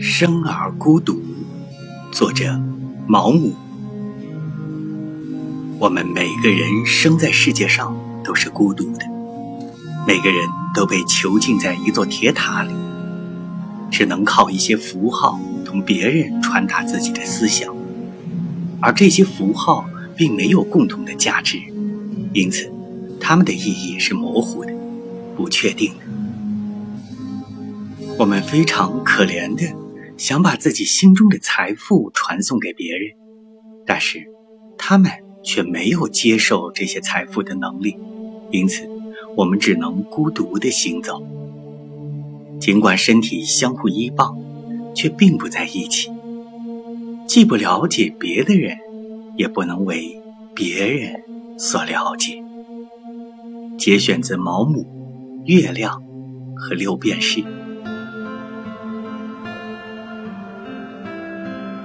生而孤独，作者毛姆。我们每个人生在世界上都是孤独的，每个人都被囚禁在一座铁塔里，只能靠一些符号同别人传达自己的思想，而这些符号并没有共同的价值，因此，它们的意义是模糊的、不确定的。我们非常可怜的想把自己心中的财富传送给别人，但是他们却没有接受这些财富的能力，因此我们只能孤独的行走。尽管身体相互依傍，却并不在一起。既不了解别的人，也不能为别人所了解。节选自毛姆《月亮》和六便士。